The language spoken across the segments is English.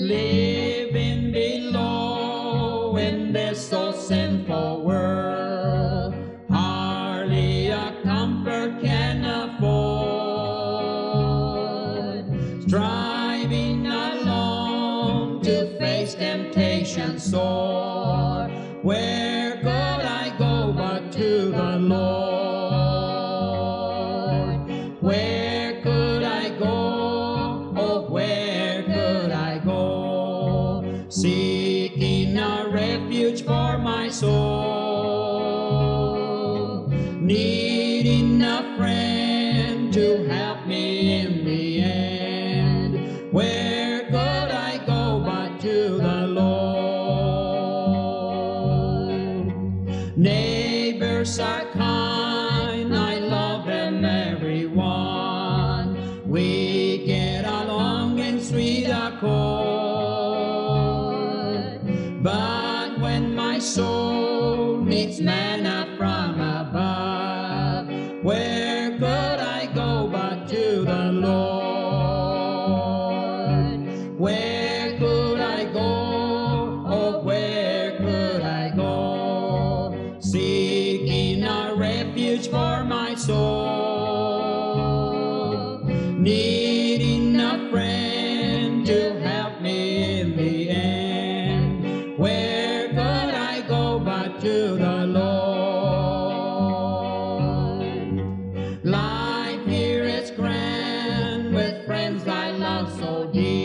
living below in this so sinful world. Hardly a comfort can afford. Striving alone to face temptation sore. Where could I go but to the Lord? Seeking a refuge for my soul. Needing a friend to help me in the end. Where could I go but to the Lord? Neighbors are kind, I love them everyone. We But when my soul needs manna from above, where could I go but to the Lord? Where could I go? Oh, where could I go? Seeking a refuge for my soul. Needing to the Lord? Life here is grand with friends I love so dear.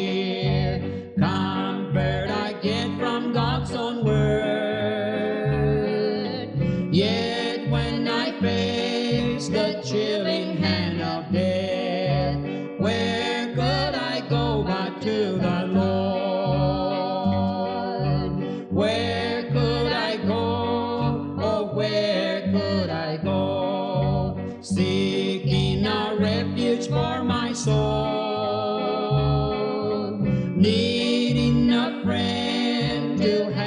seeking a refuge for my soul, needing a friend to help.